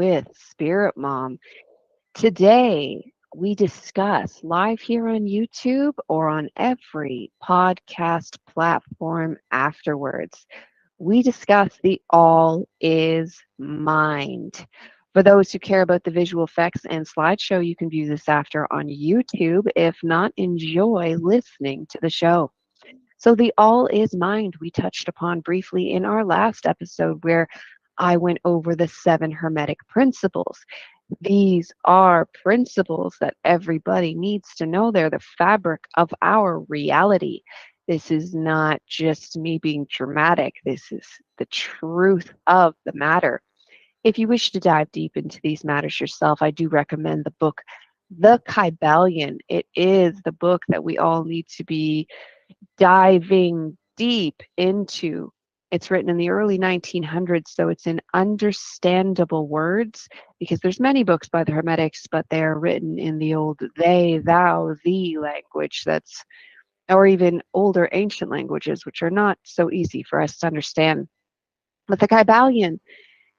with Spirit Mom. Today, we discuss live here on YouTube or on every podcast platform afterwards. We discuss the all is mind. For those who care about the visual effects and slideshow, you can view this after on YouTube. If not, enjoy listening to the show. So, the all is mind we touched upon briefly in our last episode, where I went over the seven Hermetic principles. These are principles that everybody needs to know. They're the fabric of our reality. This is not just me being dramatic, this is the truth of the matter. If you wish to dive deep into these matters yourself, I do recommend the book The Kybalion. It is the book that we all need to be diving deep into. It's written in the early 1900s, so it's in understandable words because there's many books by the Hermetics, but they're written in the old they, thou, thee language that's, or even older ancient languages, which are not so easy for us to understand. But the Kybalion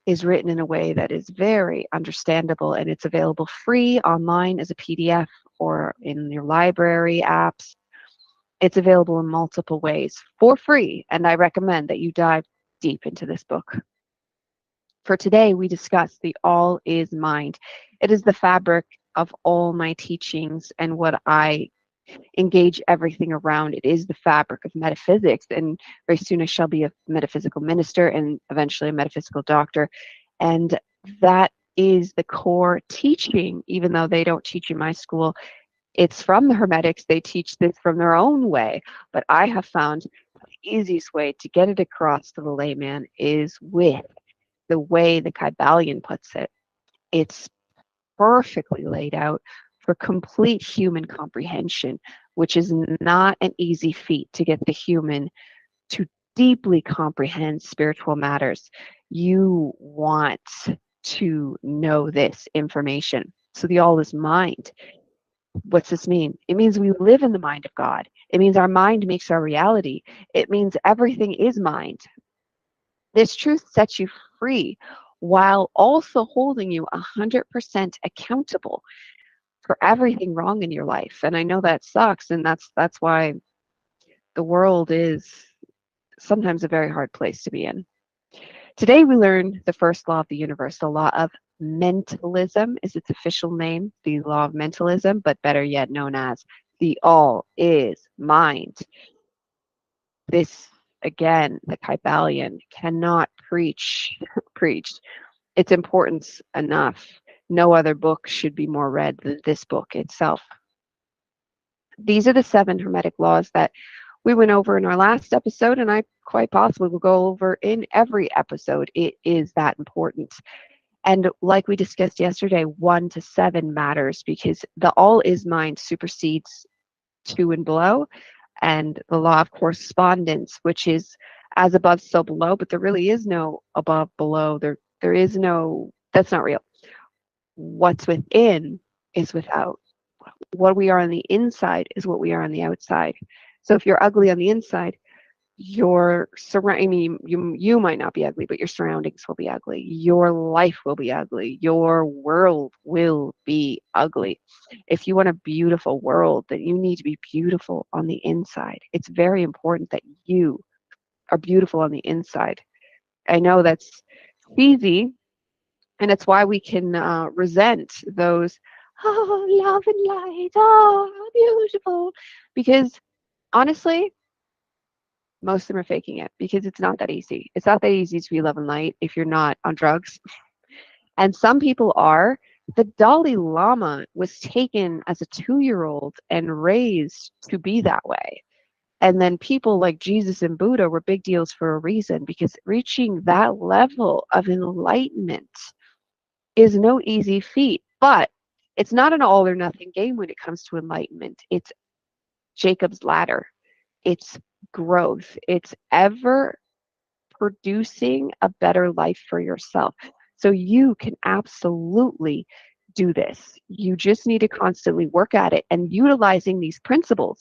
is written in a way that is very understandable and it's available free online as a PDF or in your library apps. It's available in multiple ways for free, and I recommend that you dive deep into this book. For today, we discuss the all is mind. It is the fabric of all my teachings and what I engage everything around. It is the fabric of metaphysics. And very soon I shall be a metaphysical minister and eventually a metaphysical doctor. And that is the core teaching, even though they don't teach in my school. It's from the Hermetics. They teach this from their own way. But I have found the easiest way to get it across to the layman is with the way the Kybalion puts it. It's perfectly laid out for complete human comprehension, which is not an easy feat to get the human to deeply comprehend spiritual matters. You want to know this information. So the all is mind. What's this mean? It means we live in the mind of God. It means our mind makes our reality. It means everything is mind. This truth sets you free while also holding you 100% accountable for everything wrong in your life and i know that sucks and that's that's why the world is sometimes a very hard place to be in today we learn the first law of the universe the law of mentalism is its official name the law of mentalism but better yet known as the all is mind this again the kybalion cannot preach preach its importance enough no other book should be more read than this book itself. These are the seven Hermetic laws that we went over in our last episode, and I quite possibly will go over in every episode. It is that important. And like we discussed yesterday, one to seven matters because the all is mind supersedes two and below, and the law of correspondence, which is as above, so below, but there really is no above, below. There, there is no, that's not real what's within is without. What we are on the inside is what we are on the outside. So if you're ugly on the inside, your surround I mean you you might not be ugly, but your surroundings will be ugly. Your life will be ugly. Your world will be ugly. If you want a beautiful world, then you need to be beautiful on the inside. It's very important that you are beautiful on the inside. I know that's easy and it's why we can uh, resent those oh love and light oh how beautiful because honestly most of them are faking it because it's not that easy. It's not that easy to be love and light if you're not on drugs. And some people are. The dalai lama was taken as a two-year-old and raised to be that way. And then people like jesus and buddha were big deals for a reason because reaching that level of enlightenment is no easy feat, but it's not an all or nothing game when it comes to enlightenment. It's Jacob's ladder, it's growth, it's ever producing a better life for yourself. So you can absolutely do this. You just need to constantly work at it, and utilizing these principles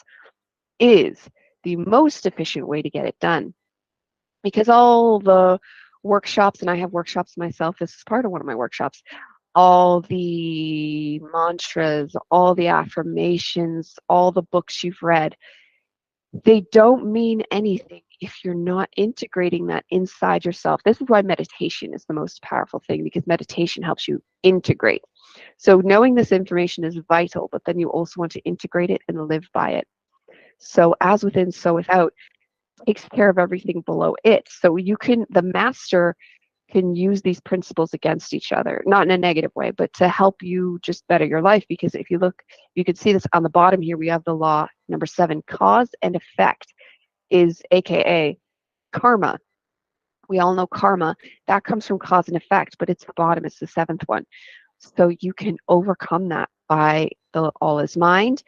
is the most efficient way to get it done. Because all the workshops, and I have workshops myself. This is part of one of my workshops. All the mantras, all the affirmations, all the books you've read, they don't mean anything if you're not integrating that inside yourself. This is why meditation is the most powerful thing because meditation helps you integrate. So, knowing this information is vital, but then you also want to integrate it and live by it. So, as within, so without takes care of everything below it. So, you can, the master can use these principles against each other, not in a negative way, but to help you just better your life. Because if you look, you can see this on the bottom here, we have the law number seven cause and effect is AKA karma. We all know karma. That comes from cause and effect, but it's the bottom, it's the seventh one. So you can overcome that by the all is mind,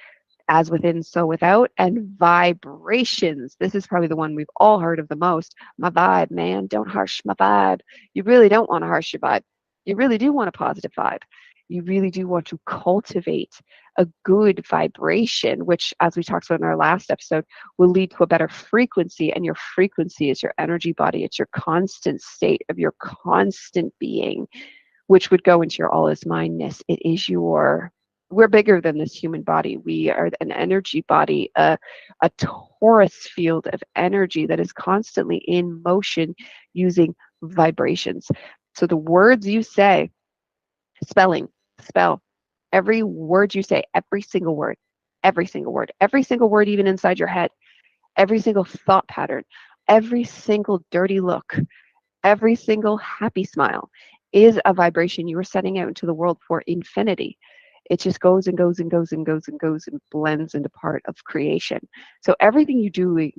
as within, so without, and vibrations. This is probably the one we've all heard of the most. My vibe, man, don't harsh my vibe. You really don't want to harsh your vibe. You really do want a positive vibe. You really do want to cultivate a good vibration, which, as we talked about in our last episode, will lead to a better frequency. And your frequency is your energy body, it's your constant state of your constant being, which would go into your all is mindness. It is your we're bigger than this human body. We are an energy body, a, a torus field of energy that is constantly in motion using vibrations. So the words you say, spelling, spell, every word you say, every single word, every single word, every single word, even inside your head, every single thought pattern, every single dirty look, every single happy smile is a vibration you are sending out into the world for infinity. It just goes and goes and goes and goes and goes and blends into part of creation. So everything you do,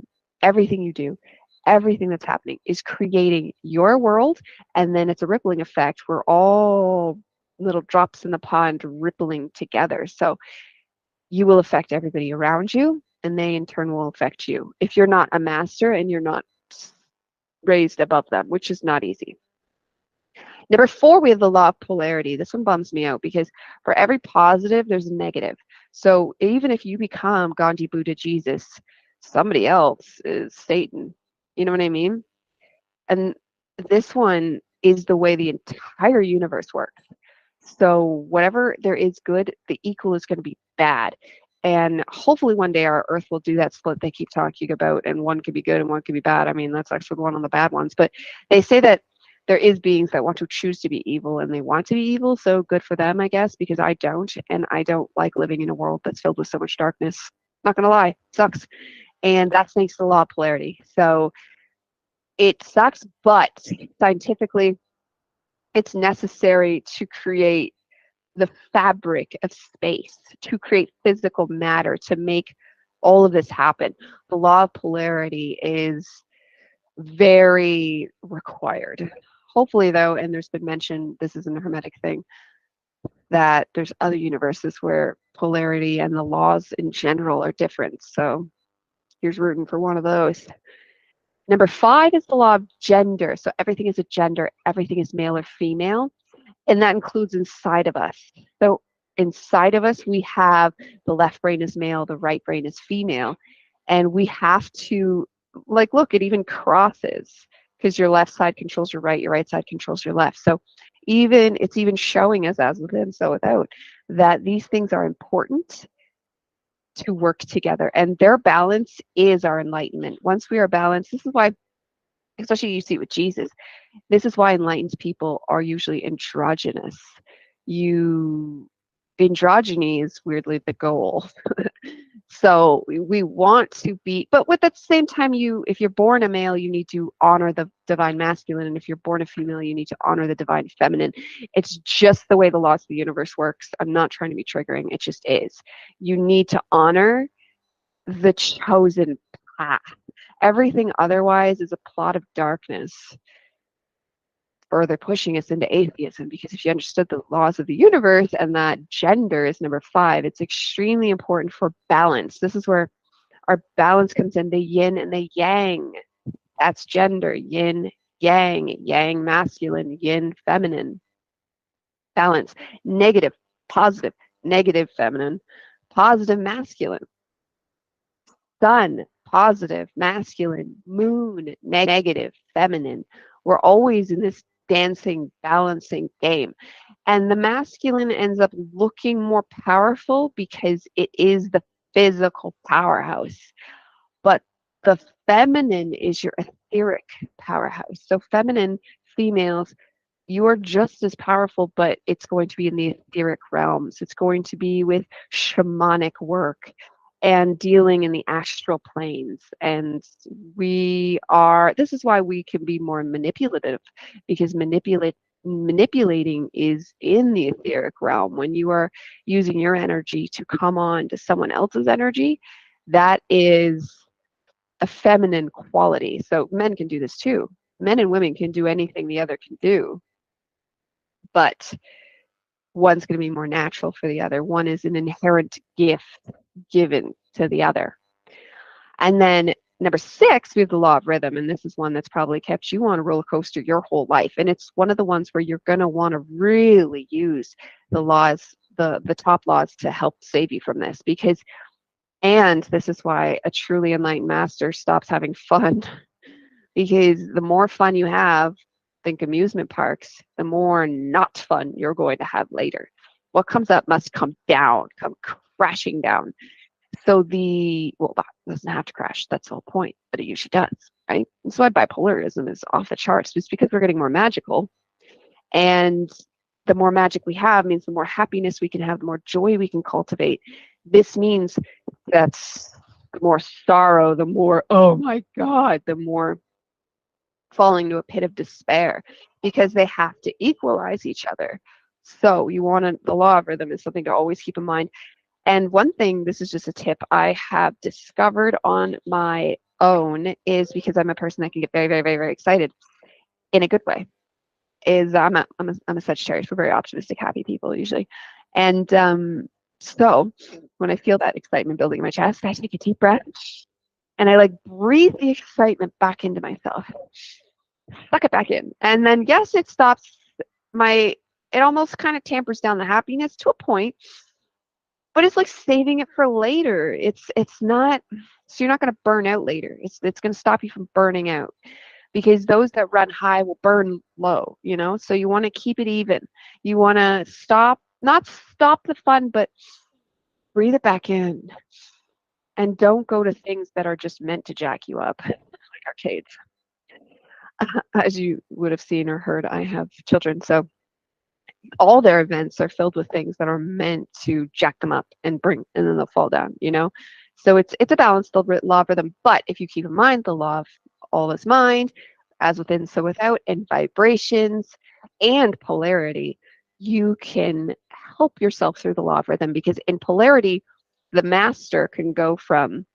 everything you do, everything that's happening is creating your world, and then it's a rippling effect. We're all little drops in the pond rippling together. So you will affect everybody around you, and they in turn will affect you if you're not a master and you're not raised above them, which is not easy. Number four, we have the law of polarity. This one bums me out because for every positive, there's a negative. So even if you become Gandhi, Buddha, Jesus, somebody else is Satan. You know what I mean? And this one is the way the entire universe works. So whatever there is good, the equal is going to be bad. And hopefully one day our Earth will do that split they keep talking about, and one could be good and one could be bad. I mean, that's actually one of the bad ones. But they say that there is beings that want to choose to be evil and they want to be evil so good for them i guess because i don't and i don't like living in a world that's filled with so much darkness. Not gonna lie sucks. And that makes the law of polarity. So it sucks but scientifically it's necessary to create the fabric of space to create physical matter to make all of this happen. The law of polarity is very required hopefully though and there's been mention this isn't a hermetic thing that there's other universes where polarity and the laws in general are different. So here's rooting for one of those. Number five is the law of gender. So everything is a gender everything is male or female and that includes inside of us. So inside of us we have the left brain is male the right brain is female and we have to like look it even crosses because your left side controls your right, your right side controls your left. So even it's even showing us as within, so without, that these things are important to work together. And their balance is our enlightenment. Once we are balanced, this is why, especially you see with Jesus, this is why enlightened people are usually androgynous. You androgyny is weirdly the goal. So we want to be, but with at the same time, you, if you're born a male, you need to honor the divine masculine, and if you're born a female, you need to honor the divine feminine. It's just the way the laws of the universe works. I'm not trying to be triggering. It just is. You need to honor the chosen path. Everything otherwise is a plot of darkness further pushing us into atheism because if you understood the laws of the universe and that gender is number five, it's extremely important for balance. This is where our balance comes in the yin and the yang. That's gender, yin, yang, yang masculine, yin feminine. Balance, negative, positive, negative feminine, positive masculine. Sun, positive, masculine, moon, negative, feminine We're always in this dancing, balancing game. And the masculine ends up looking more powerful because it is the physical powerhouse. But the feminine is your etheric powerhouse. So, feminine females, you are just as powerful, but it's going to be in the etheric realms. It's going to be with shamanic work and dealing in the astral planes. And we are, this is why we can be more manipulative because manipulate manipulating is in the etheric realm when you are using your energy to come on to someone else's energy that is a feminine quality. So men can do this too. Men and women can do anything the other can do. But one's going to be more natural for the other. One is an inherent gift given to the other. And then Number six, we have the law of rhythm, and this is one that's probably kept you on a roller coaster your whole life. And it's one of the ones where you're going to want to really use the laws, the the top laws, to help save you from this. Because, and this is why a truly enlightened master stops having fun, because the more fun you have, think amusement parks, the more not fun you're going to have later. What comes up must come down, come crashing down. So the well, that doesn't have to crash. That's the whole point, but it usually does, right? So why bipolarism is off the charts, just because we're getting more magical, and the more magic we have means the more happiness we can have, the more joy we can cultivate. This means that's the more sorrow, the more oh my god, the more falling to a pit of despair because they have to equalize each other. So you want the law of rhythm is something to always keep in mind. And one thing, this is just a tip I have discovered on my own is because I'm a person that can get very, very, very, very excited in a good way. Is I'm a I'm a I'm a Sagittarius. We're very optimistic, happy people usually, and um, so when I feel that excitement building in my chest, I take a deep breath and I like breathe the excitement back into myself, suck it back in, and then yes, it stops my. It almost kind of tampers down the happiness to a point but it's like saving it for later. It's it's not so you're not going to burn out later. It's it's going to stop you from burning out because those that run high will burn low you know? So you want to keep it even. You want to stop not stop the fun but breathe it back in. And don't go to things that are just meant to jack you up like arcades. As you would have seen or heard i have children so all their events are filled with things that are meant to jack them up and bring and then they'll fall down you know? So it's it's a balanced law for them but if you keep in mind the law of all is mind as within so without and vibrations and polarity you can help yourself through the law of rhythm because in polarity the master can go from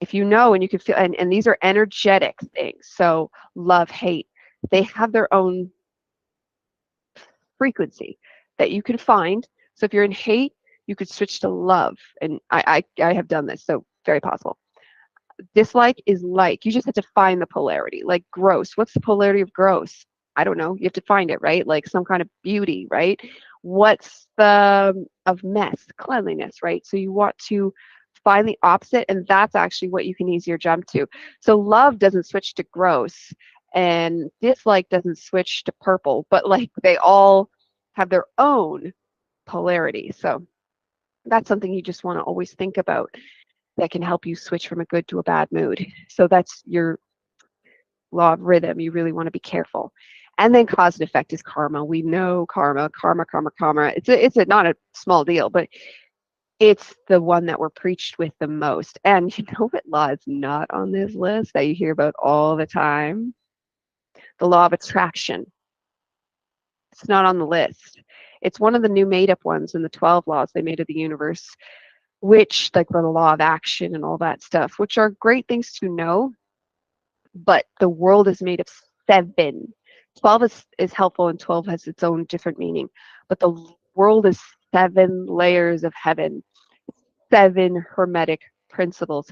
if you know and you can feel and, and these are energetic things so love hate they have their own frequency that you can find. So if you're in hate, you could switch to love. And I, I, I have done this, so very possible. Dislike is like. You just have to find the polarity. Like gross. What's the polarity of gross? I don't know. You have to find it, right? Like some kind of beauty, right? What's the um, of mess? Cleanliness, right? So you want to find the opposite, and that's actually what you can easier jump to. So love doesn't switch to gross and dislike doesn't switch to purple, but like they all have their own polarity. So that's something you just want to always think about that can help you switch from a good to a bad mood. So that's your law of rhythm. You really want to be careful. And then cause and effect is karma. We know karma, karma, karma, karma. It's a, it's a, not a small deal, but it's the one that we're preached with the most. And you know what law is not on this list that you hear about all the time? the law of attraction. It's not on the list. It's one of the new made up ones in the 12 laws they made of the universe, which, like the law of action and all that stuff, which are great things to know. But the world is made of seven. 12 is, is helpful and 12 has its own different meaning. But the world is seven layers of heaven, seven hermetic principles.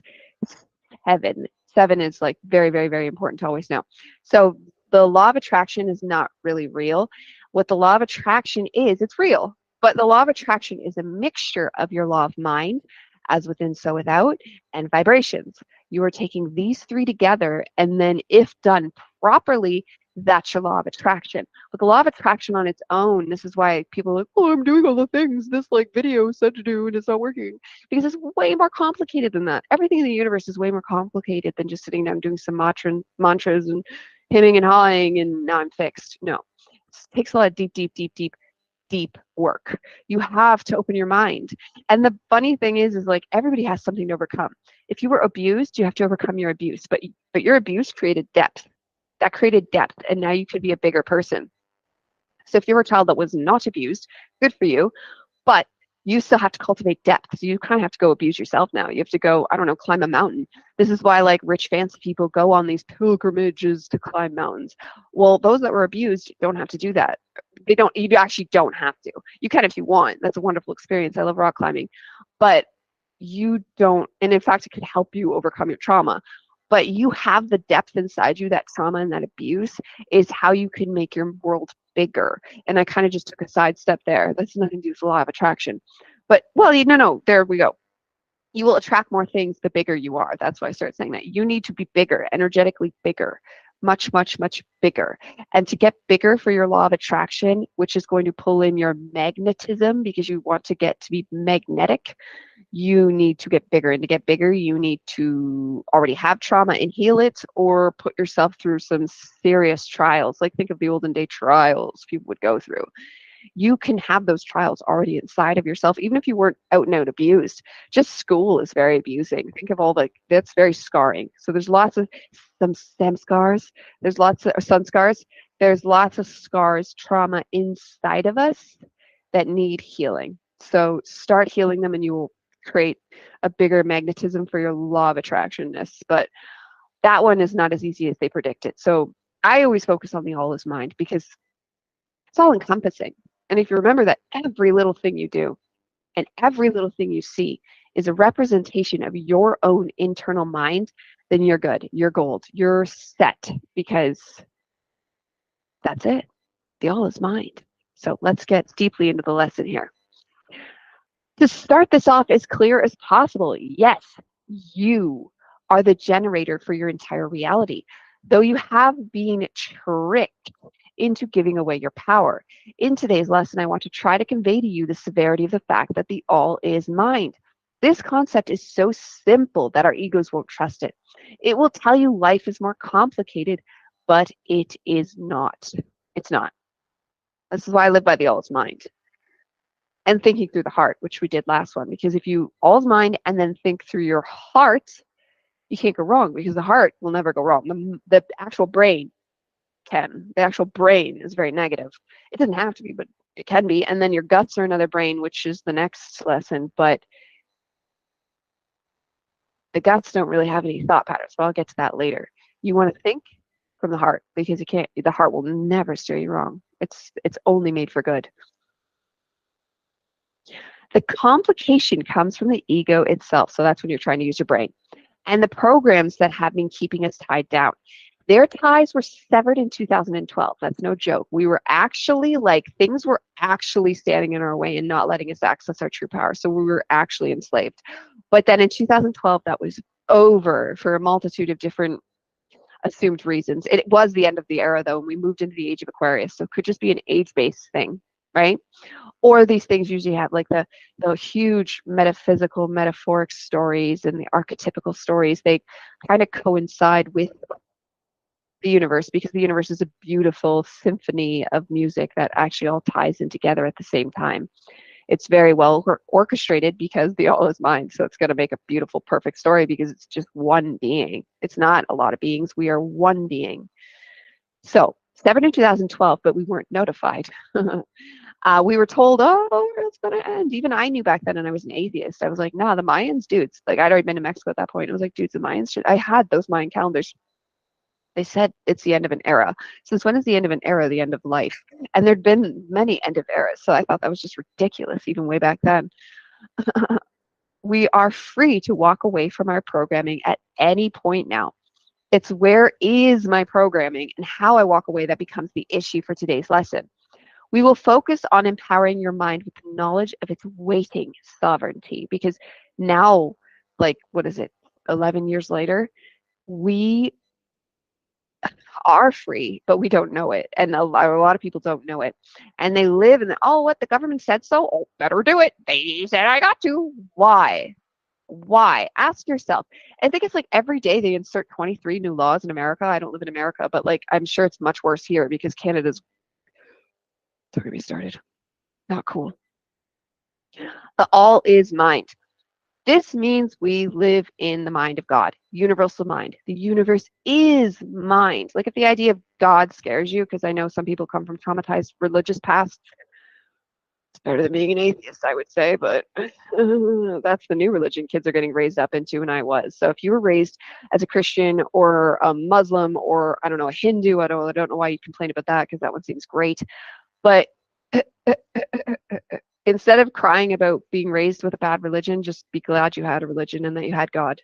Heaven. Seven is like very, very, very important to always know. So the law of attraction is not really real. What the law of attraction is, it's real, but the law of attraction is a mixture of your law of mind, as within, so without, and vibrations. You are taking these three together, and then, if done properly, That's your law of attraction. But the law of attraction on its own, this is why people are like, oh, I'm doing all the things this like video said to do and it's not working. Because it's way more complicated than that. Everything in the universe is way more complicated than just sitting down doing some mantra, mantras and hemming and hawing and now I'm fixed. No. It takes a lot of deep, deep, deep, deep deep work. You have to open your mind. And the funny thing is, is like everybody has something to overcome. If you were abused, you have to overcome your abuse. But but your abuse created depth. That created depth, and now you could be a bigger person. So if you were a child that was not abused, good for you. But you still have to cultivate depth. So you kind of have to go abuse yourself now. You have to go, I don't know, climb a mountain. This is why like rich fancy people go on these pilgrimages to climb mountains. Well, those that were abused don't have to do that. They don't you actually don't have to. You can if you want. That's a wonderful experience. I love rock climbing. But you don't and in fact it could help you overcome your trauma but you have the depth inside you that trauma and that abuse is how you can make your world bigger. And i kind of just took a side step there. That's nothing to do with the law of attraction. But well no no there we go. You will attract more things the bigger you are. That's why i started saying that. You need to be bigger energetically bigger much much much bigger. And to get bigger for your law of attraction which is going to pull in your magnetism because you want to get to be magnetic you need to get bigger. And to get bigger, you need to already have trauma and heal it or put yourself through some serious trials. Like think of the olden day trials people would go through. You can have those trials already inside of yourself, even if you weren't out and out abused. Just school is very abusing. Think of all the that's very scarring. So there's lots of some stem scars. There's lots of sun scars. There's lots of scars, trauma inside of us that need healing. So start healing them and you will create a bigger magnetism for your law of attractionness. But that one is not as easy as they predict it. So I always focus on the all is mind because it's all encompassing. And if you remember that every little thing you do and every little thing you see is a representation of your own internal mind, then you're good. You're gold. You're set because that's it. The all is mind. So let's get deeply into the lesson here to start this off as clear as possible, yes, you are the generator for your entire reality. Though you have been tricked into giving away your power. In today's lesson, I want to try to convey to you the severity of the fact that the all is mind. This concept is so simple that our egos won't trust it. It will tell you life is more complicated, but it is not. It's not. This is why I live by the all is mind and thinking through the heart, which we did last one. Because if you all's mind and then think through your heart, you can't go wrong because the heart will never go wrong. The, the actual brain can. The actual brain is very negative. It doesn't have to be, but it can be. And then your guts are another brain, which is the next lesson. But the guts don't really have any thought patterns, but I'll get to that later. You want to think from the heart because you can't. The heart will never steer you wrong. It's it's only made for good. The complication comes from the ego itself. So that's when you're trying to use your brain. And the programs that have been keeping us tied down. Their ties were severed in 2012. That's no joke. We were actually like, things were actually standing in our way and not letting us access our true power. So we were actually enslaved. But then in 2012, that was over for a multitude of different assumed reasons. It was the end of the era, though, and we moved into the age of Aquarius. So it could just be an age based thing right? Or these things usually have like the the huge metaphysical, metaphoric stories and the archetypical stories. They kind of coincide with the universe because the universe is a beautiful symphony of music that actually all ties in together at the same time. It's very well orchestrated because the all is mind. So it's going to make a beautiful, perfect story because it's just one being. It's not a lot of beings. We are one being. So, seven in 2012, but we weren't notified. uh, we were told, oh, it's going to end. Even I knew back then, and I was an atheist. I was like, nah, the Mayans, dudes. Like, I'd already been to Mexico at that point. I was like, dudes, the Mayans should. I had those Mayan calendars. They said it's the end of an era. Since when is the end of an era the end of life? And there'd been many end of eras. So I thought that was just ridiculous, even way back then. we are free to walk away from our programming at any point now. It's where is my programming and how I walk away that becomes the issue for today's lesson. We will focus on empowering your mind with the knowledge of its waiting sovereignty because now, like, what is it, 11 years later, we are free, but we don't know it. And a lot, of people don't know it. And they live in oh, what the government said so? Oh, better do it. They said I got to. Why? Why? Ask yourself. I think it's like every day they insert 23 new laws in America. I don't live in America, but like I'm sure it's much worse here because Canada's don't get me started. Not cool. The all is mind. This means we live in the mind of God, universal mind. The universe is mind. Like if the idea of God scares you, because I know some people come from traumatized religious pasts, it's better than being an atheist, I would say, but that's the new religion kids are getting raised up into, and I was. So if you were raised as a Christian or a Muslim or I don't know a Hindu, I don't I don't know why you complain about that because that one seems great, but instead of crying about being raised with a bad religion, just be glad you had a religion and that you had God.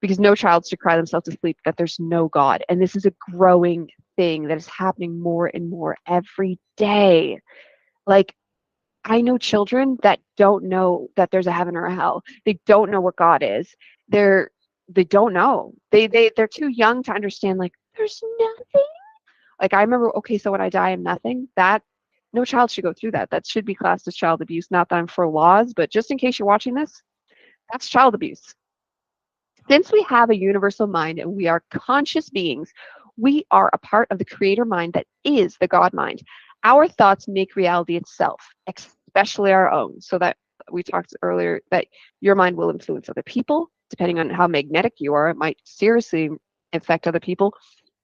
Because no child should cry themselves to sleep that there's no God. And this is a growing thing that is happening more and more every day. Like, I know children that don't know that there's a heaven or a hell. They don't know what God is. They're they don't know. They they they're too young to understand like there's nothing. Like I remember, okay, so when I die, I'm nothing. That no child should go through that. That should be classed as child abuse. Not that I'm for laws, but just in case you're watching this, that's child abuse. Since we have a universal mind and we are conscious beings, we are a part of the creator mind that is the God mind. Our thoughts make reality itself, especially our own. So that we talked earlier that your mind will influence other people. Depending on how magnetic you are, it might seriously affect other people.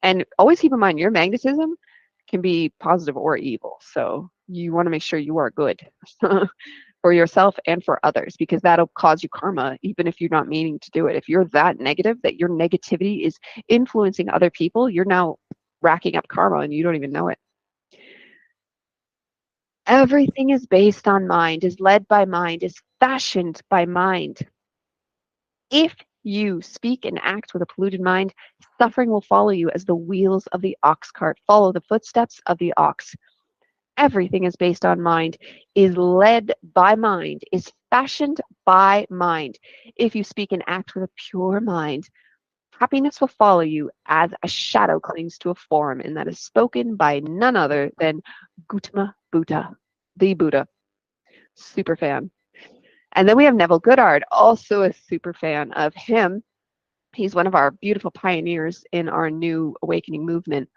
And always keep in mind your magnetism can be positive or evil. So you want to make sure you are good for yourself and for others because that'll cause you karma even if you're not meaning to do it. If you're that negative that your negativity is influencing other people, you're now racking up karma and you don't even know it. Everything is based on mind, is led by mind, is fashioned by mind. If you speak and act with a polluted mind, suffering will follow you as the wheels of the ox cart follow the footsteps of the ox. Everything is based on mind, is led by mind, is fashioned by mind. If you speak and act with a pure mind, happiness will follow you as a shadow clings to a form, and that is spoken by none other than Gautama Buddha, the Buddha. Super fan. And then we have Neville Goddard, also a super fan of him. He's one of our beautiful pioneers in our new awakening movement.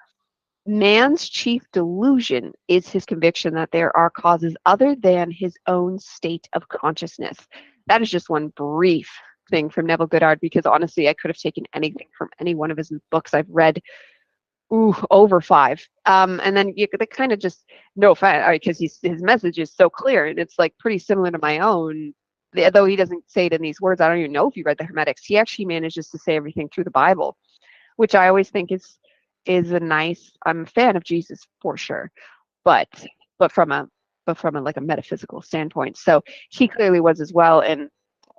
Man's chief delusion is his conviction that there are causes other than his own state of consciousness. That is just one brief thing from Neville Goddard because honestly, I could have taken anything from any one of his books I've read. Ooh, over five. Um, and then you could kind of just no because his message is so clear and it's like pretty similar to my own though he doesn't say it in these words, I don't even know if you read the Hermetics. He actually manages to say everything through the Bible, which I always think is is a nice. I'm a fan of Jesus for sure, but but from a but from a like a metaphysical standpoint. So he clearly was as well. And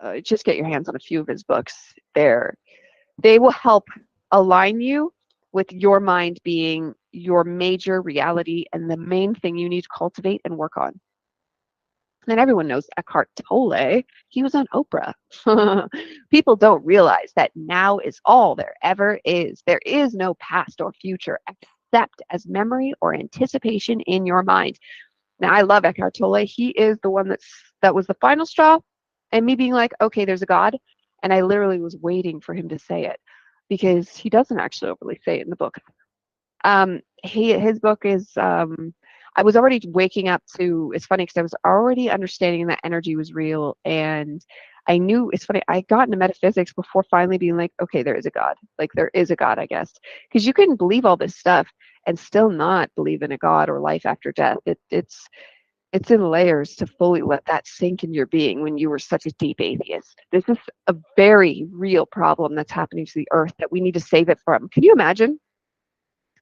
uh, just get your hands on a few of his books. There, they will help align you with your mind being your major reality and the main thing you need to cultivate and work on. And everyone knows Eckhart Tolle. He was on Oprah. People don't realize that now is all there ever is. There is no past or future except as memory or anticipation in your mind. Now I love Eckhart Tolle. He is the one that's that was the final straw, and me being like, okay, there's a God, and I literally was waiting for him to say it because he doesn't actually overly say it in the book. Um, he his book is um, I was already waking up to. It's funny because I was already understanding that energy was real, and I knew. It's funny. I got into metaphysics before finally being like, okay, there is a God. Like there is a God, I guess, because you can believe all this stuff and still not believe in a God or life after death. It, it's it's in layers to fully let that sink in your being when you were such a deep atheist. This is a very real problem that's happening to the earth that we need to save it from. Can you imagine?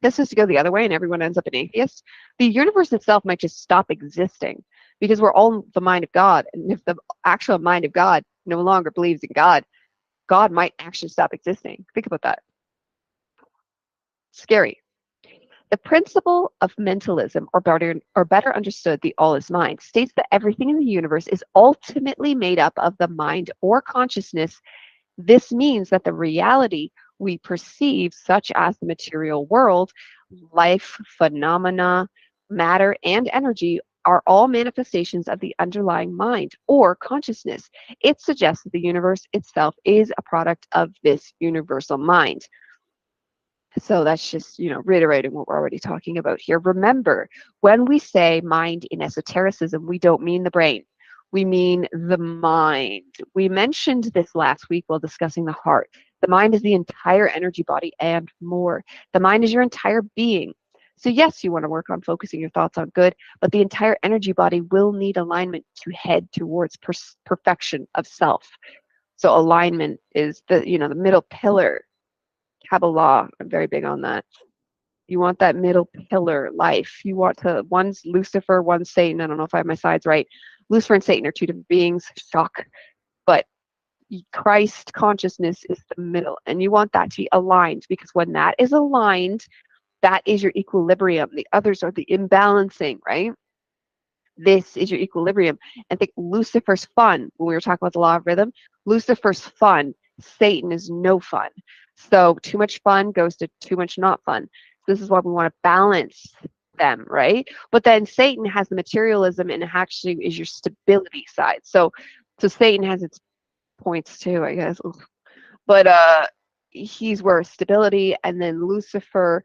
This is to go the other way and everyone ends up an atheist, the universe itself might just stop existing because we're all the mind of God. And if the actual mind of God no longer believes in God, God might actually stop existing. Think about that. Scary. The principle of mentalism, or better, or better understood, the all is mind, states that everything in the universe is ultimately made up of the mind or consciousness. This means that the reality we perceive, such as the material world, life, phenomena, matter, and energy, are all manifestations of the underlying mind or consciousness. It suggests that the universe itself is a product of this universal mind. So that's just, you know, reiterating what we're already talking about here. Remember, when we say mind in esotericism, we don't mean the brain. We mean the mind. We mentioned this last week while discussing the heart. The mind is the entire energy body and more. The mind is your entire being. So, yes, you want to work on focusing your thoughts on good, but the entire energy body will need alignment to head towards per- perfection of self. So, alignment is the you know the middle pillar. Kabbalah, I'm very big on that. You want that middle pillar life. You want to one's Lucifer, one's Satan. I don't know if I have my sides right. Lucifer and Satan are two different beings. Shock, but Christ consciousness is the middle, and you want that to be aligned because when that is aligned, that is your equilibrium. The others are the imbalancing, right? This is your equilibrium. And think Lucifer's fun. When we were talking about the law of rhythm, Lucifer's fun. Satan is no fun. So too much fun goes to too much not fun. This is why we want to balance them, right? But then Satan has the materialism and actually is your stability side. So so Satan has its points too, I guess. But uh he's worth stability and then Lucifer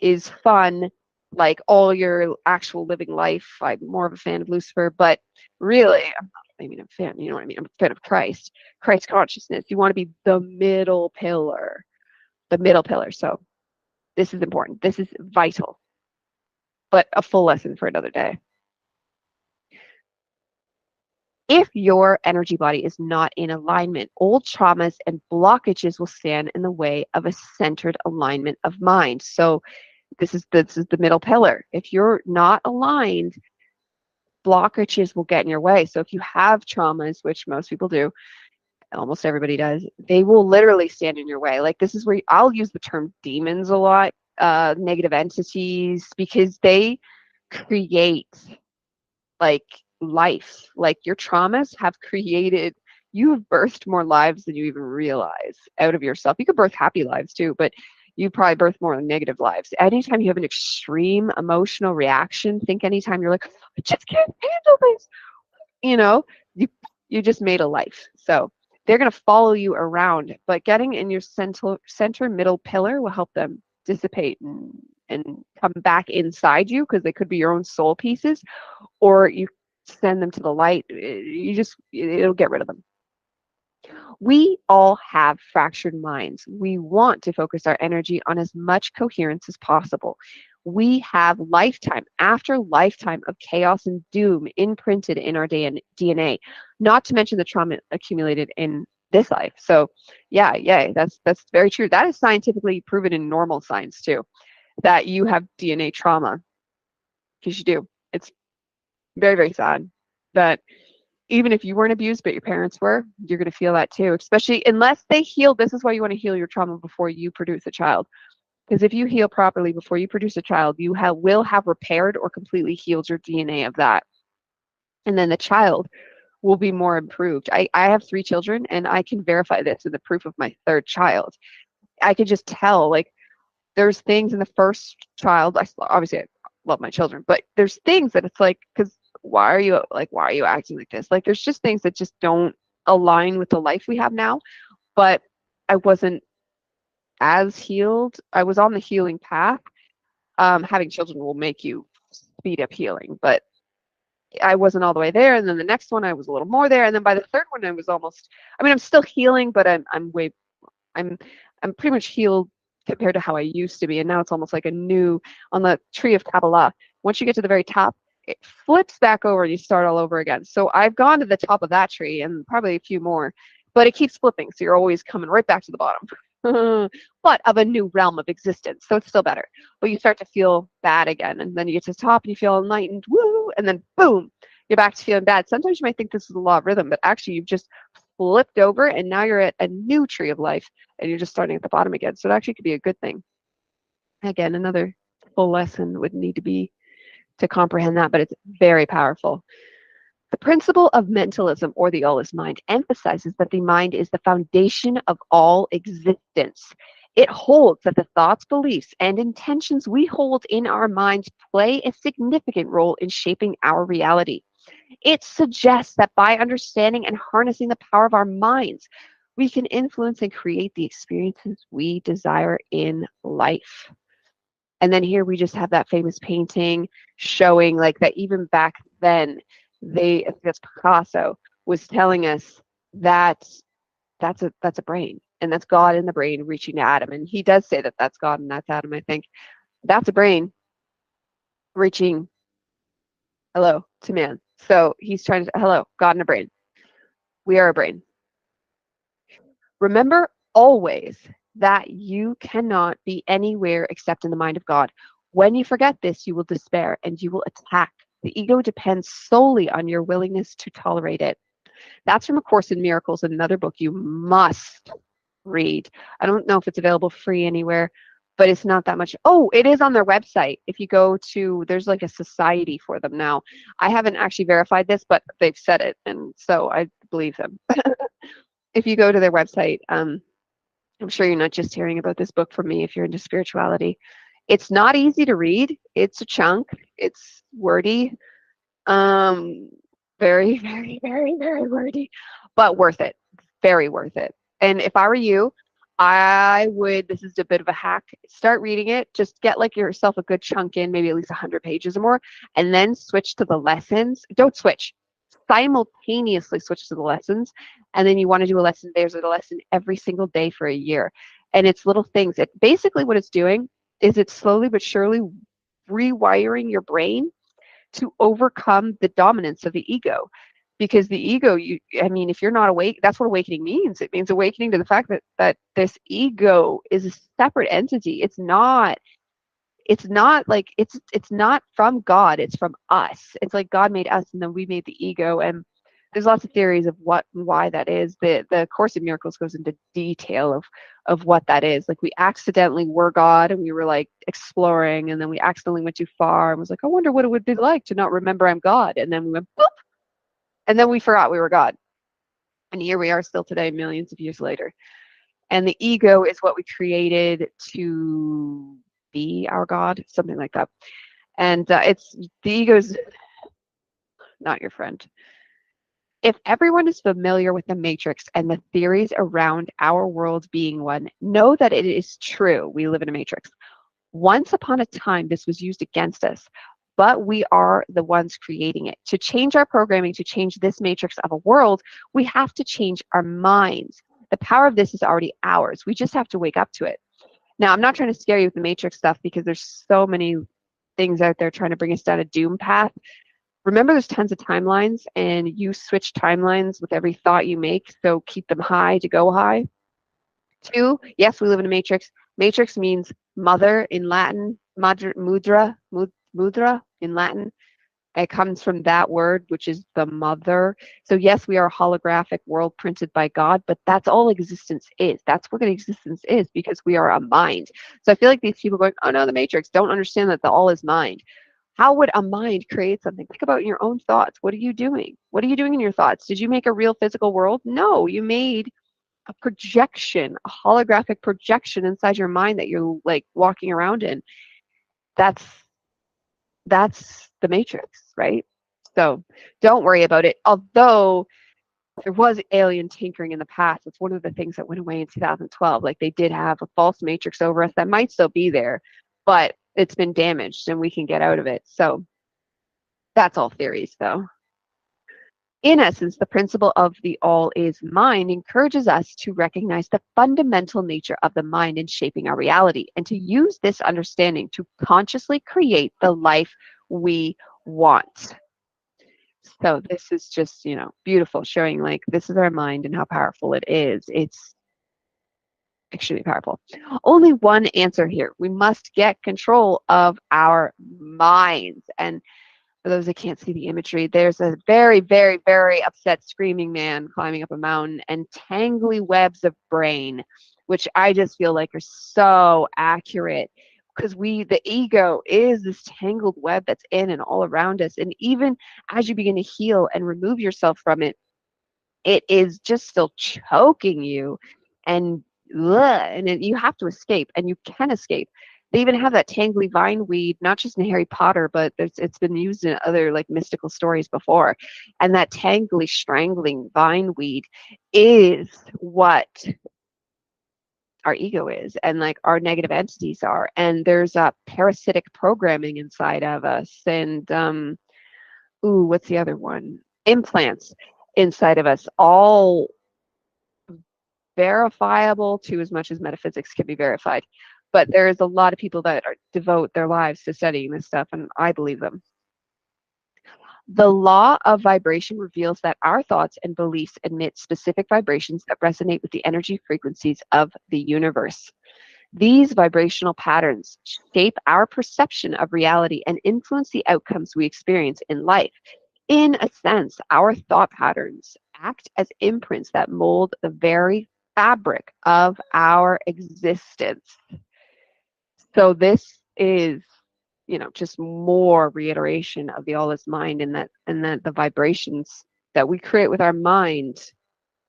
is fun like all your actual living life. I'm more of a fan of Lucifer, but really, not, I mean, I'm a fan, you know what I mean? I'm a fan of Christ, Christ consciousness. You want to be the middle pillar, the middle pillar. So this is important. This is vital, but a full lesson for another day. If your energy body is not in alignment, old traumas and blockages will stand in the way of a centered alignment of mind. So this is this is the middle pillar. If you're not aligned, blockages will get in your way. So if you have traumas, which most people do, almost everybody does, they will literally stand in your way. Like this is where I'll use the term demons a lot, uh, negative entities, because they create like life. Like your traumas have created you have birthed more lives than you even realize out of yourself. You could birth happy lives too, but you probably birth more negative lives. Anytime you have an extreme emotional reaction, think anytime you're like, I just can't handle this, you know, you you just made a life. So they're going to follow you around, but getting in your center center middle pillar will help them dissipate and, and come back inside you because they could be your own soul pieces, or you send them to the light. You just it'll get rid of them. We all have fractured minds. We want to focus our energy on as much coherence as possible. We have lifetime after lifetime of chaos and doom imprinted in our DNA, not to mention the trauma accumulated in this life. So, yeah, yeah, that's that's very true. That is scientifically proven in normal science too, that you have DNA trauma because you do. Very very sad that even if you weren't abused but your parents were you're going to feel that too especially unless they heal this is why you want to heal your trauma before you produce a child. Because if you heal properly before you produce a child you have, will have repaired or completely healed your dna of that. And then the child will be more improved. I, I have three children and i can verify this in the proof of my third child. I could just tell like there's things in the first child i obviously i love my children but there's things that it's like because why are you like why are you acting like this? Like there's just things that just don't align with the life we have now but i wasn't as healed. I was on the healing path. Um, having children will make you speed up healing but i wasn't all the way there and then the next one i was a little more there and then by the third one i was almost i mean i'm still healing but i'm i'm way i'm i'm pretty much healed compared to how i used to be and now it's almost like a new on the tree of kabbalah. Once you get to the very top it flips back over and you start all over again. So I've gone to the top of that tree and probably a few more, but it keeps flipping. So you're always coming right back to the bottom. but of a new realm of existence. So it's still better. But you start to feel bad again. And then you get to the top and you feel enlightened. Woo! And then boom, you're back to feeling bad. Sometimes you might think this is a law of rhythm, but actually you've just flipped over and now you're at a new tree of life and you're just starting at the bottom again. So it actually could be a good thing. Again, another full lesson would need to be to comprehend that, but it's very powerful. The principle of mentalism or the all is mind emphasizes that the mind is the foundation of all existence. It holds that the thoughts, beliefs, and intentions we hold in our minds play a significant role in shaping our reality. It suggests that by understanding and harnessing the power of our minds, we can influence and create the experiences we desire in life. And then here we just have that famous painting showing like that even back then, they, I think that's Picasso, was telling us that that's a that's a brain and that's God in the brain reaching to Adam. And he does say that that's God and that's Adam, I think. That's a brain reaching hello to man. So he's trying to, hello, God in a brain. We are a brain. Remember always that you cannot be anywhere except in the mind of God. When you forget this, you will despair and you will attack. The ego depends solely on your willingness to tolerate it. That's from A Course in Miracles, another book you must read. I don't know if it's available free anywhere, but it's not that much. Oh, it is on their website. If you go to, there's like a society for them now. I haven't actually verified this, but they've said it, and so I believe them. if you go to their website, um, I'm sure you're not just hearing about this book from me if you're into spirituality. It's not easy to read. It's a chunk. It's wordy. Um, very, very, very, very wordy, but worth it. Very worth it. And if I were you, I would, this is a bit of a hack, start reading it. Just get like yourself a good chunk in, maybe at least 100 pages or more, and then switch to the lessons. Don't switch simultaneously switch to the lessons and then you want to do a lesson there's a lesson every single day for a year. And it's little things it basically what it's doing is it's slowly but surely rewiring your brain to overcome the dominance of the ego. Because the ego you i mean if you're not awake that's what awakening means. It means awakening to the fact that that this ego is a separate entity. It's not it's not like it's it's not from god it's from us. It's like god made us and then we made the ego and there's lots of theories of what and why that is. The the course of miracles goes into detail of of what that is. Like we accidentally were god and we were like exploring and then we accidentally went too far and was like i wonder what it would be like to not remember i'm god. And then we went boop. And then we forgot we were god. And here we are still today millions of years later. And the ego is what we created to be our God, something like that. And uh, it's the ego's not your friend. If everyone is familiar with the matrix and the theories around our world being one, know that it is true. We live in a matrix. Once upon a time, this was used against us, but we are the ones creating it. To change our programming, to change this matrix of a world, we have to change our minds. The power of this is already ours. We just have to wake up to it. Now, I'm not trying to scare you with the Matrix stuff because there's so many things out there trying to bring us down a doom path. Remember, there's tons of timelines, and you switch timelines with every thought you make, so keep them high to go high. Two, yes, we live in a matrix. Matrix means mother in Latin, mudra, mudra in Latin. It comes from that word, which is the mother. So, yes, we are a holographic world printed by God, but that's all existence is. That's what existence is because we are a mind. So, I feel like these people going, oh no, the matrix, don't understand that the all is mind. How would a mind create something? Think about your own thoughts. What are you doing? What are you doing in your thoughts? Did you make a real physical world? No, you made a projection, a holographic projection inside your mind that you're like walking around in. That's that's the matrix, right? So don't worry about it. Although there was alien tinkering in the past, it's one of the things that went away in 2012. Like they did have a false matrix over us that might still be there, but it's been damaged and we can get out of it. So that's all theories, though. In essence, the principle of the all is mind encourages us to recognize the fundamental nature of the mind in shaping our reality and to use this understanding to consciously create the life we want. So this is just, you know, beautiful showing like this is our mind and how powerful it is. It's extremely powerful. Only one answer here. We must get control of our minds and for those that can't see the imagery, there's a very, very, very upset screaming man climbing up a mountain and tangly webs of brain, which I just feel like are so accurate because we the ego is this tangled web that's in and all around us and even as you begin to heal and remove yourself from it it is just still choking you and and it, you have to escape, and you can escape. They even have that tangly vine weed, not just in Harry Potter, but it's been used in other like mystical stories before. And that tangly, strangling vine weed is what our ego is and like our negative entities are. And there's a parasitic programming inside of us and um ooh what's the other one? Implants inside of us all verifiable to as much as metaphysics can be verified. But there's a lot of people that are, devote their lives to studying this stuff and i believe them the law of vibration reveals that our thoughts and beliefs emit specific vibrations that resonate with the energy frequencies of the universe. These vibrational patterns shape our perception of reality and influence the outcomes we experience in life. In a sense, our thought patterns act as imprints that mold the very fabric of our existence. So, this is you know just more reiteration of the all is mind and that and that the vibrations that we create with our mind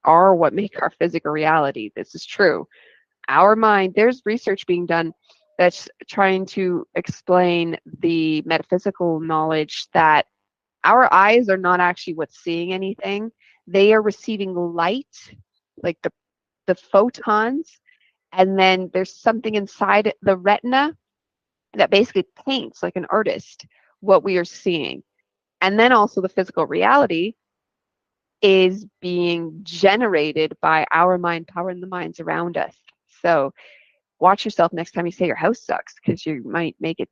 are what make our physical reality. This is true. Our mind there's research being done that's trying to explain the metaphysical knowledge that our eyes are not actually what's seeing anything. They are receiving light like the the photons and then there's something inside the retina that basically paints like an artist what we are seeing. And then also the physical reality is being generated by our mind power and the minds around us. So watch yourself next time you say your house sucks because you might make it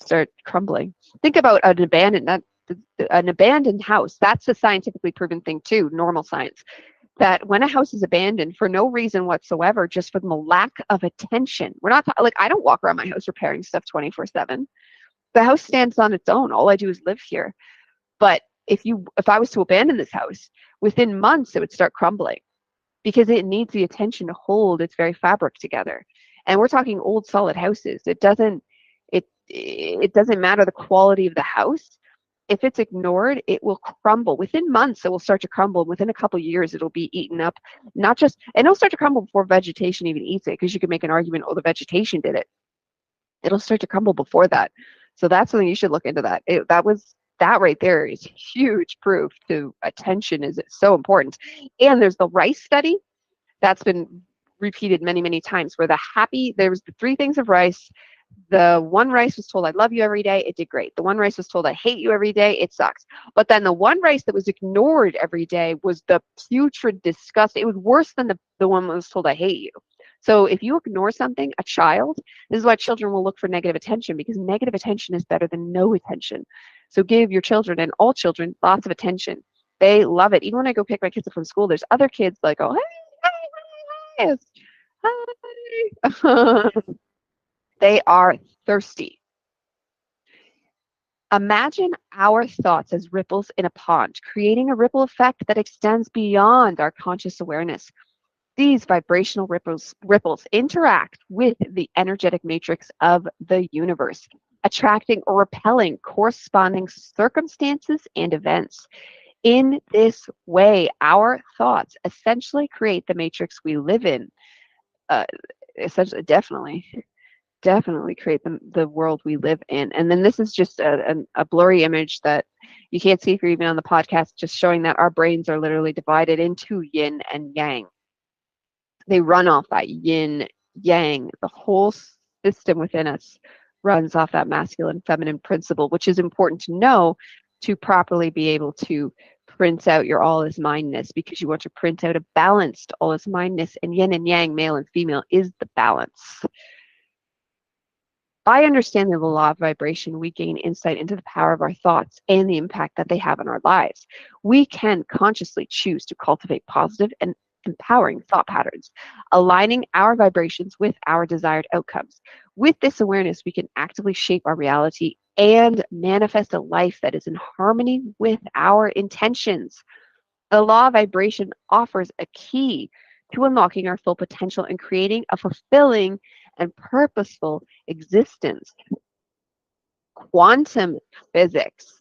start crumbling. Think about an abandoned an abandoned house. That's a scientifically proven thing too, normal science that when a house is abandoned for no reason whatsoever, just from the lack of attention, we're not like I don't walk around my house repairing stuff 24 7. The house stands on its own. All I do is live here. But if you if I was to abandon this house, within months it would start crumbling because it needs the attention to hold its very fabric together. And we're talking old solid houses. It doesn't it it doesn't matter the quality of the house if it's ignored, it will crumble. Within months, it will start to crumble. Within a couple years, it'll be eaten up. Not just, and it'll start to crumble before vegetation even eats it, because you could make an argument, oh, the vegetation did it. It'll start to crumble before that. So that's something you should look into. That it, that was that right there is huge proof to attention is so important. And there's the rice study that's been repeated many many times where the happy there's the three things of rice the one rice was told I love you every day, it did great. The one rice was told I hate you every day, it sucks. But then the one rice that was ignored every day was the putrid disgust. It was worse than the, the one that was told I hate you. So if you ignore something, a child, this is why children will look for negative attention because negative attention is better than no attention. So give your children and all children lots of attention. They love it. Even when I go pick my kids up from school, there's other kids like, oh, hey, hey, hey, hi. They are thirsty. Imagine our thoughts as ripples in a pond, creating a ripple effect that extends beyond our conscious awareness. These vibrational ripples, ripples interact with the energetic matrix of the universe, attracting or repelling corresponding circumstances and events. In this way, our thoughts essentially create the matrix we live in. Uh, essentially, definitely definitely create the, the world we live in. And then this is just a, a, a, blurry image that you can't see if you're even on the podcast, just showing that our brains are literally divided into yin and yang. They run off that yin yang. The whole system within us runs off that masculine feminine principle, which is important to know to properly be able to print out your all is mindness because you want to print out a balanced all is mindness and yin and yang male and female is the balance by understanding the law of vibration, we gain insight into the power of our thoughts and the impact that they have on our lives. We can consciously choose to cultivate positive and empowering thought patterns, aligning our vibrations with our desired outcomes. With this awareness, we can actively shape our reality and manifest a life that is in harmony with our intentions. The law of vibration offers a key to unlocking our full potential and creating a fulfilling and purposeful existence. Quantum physics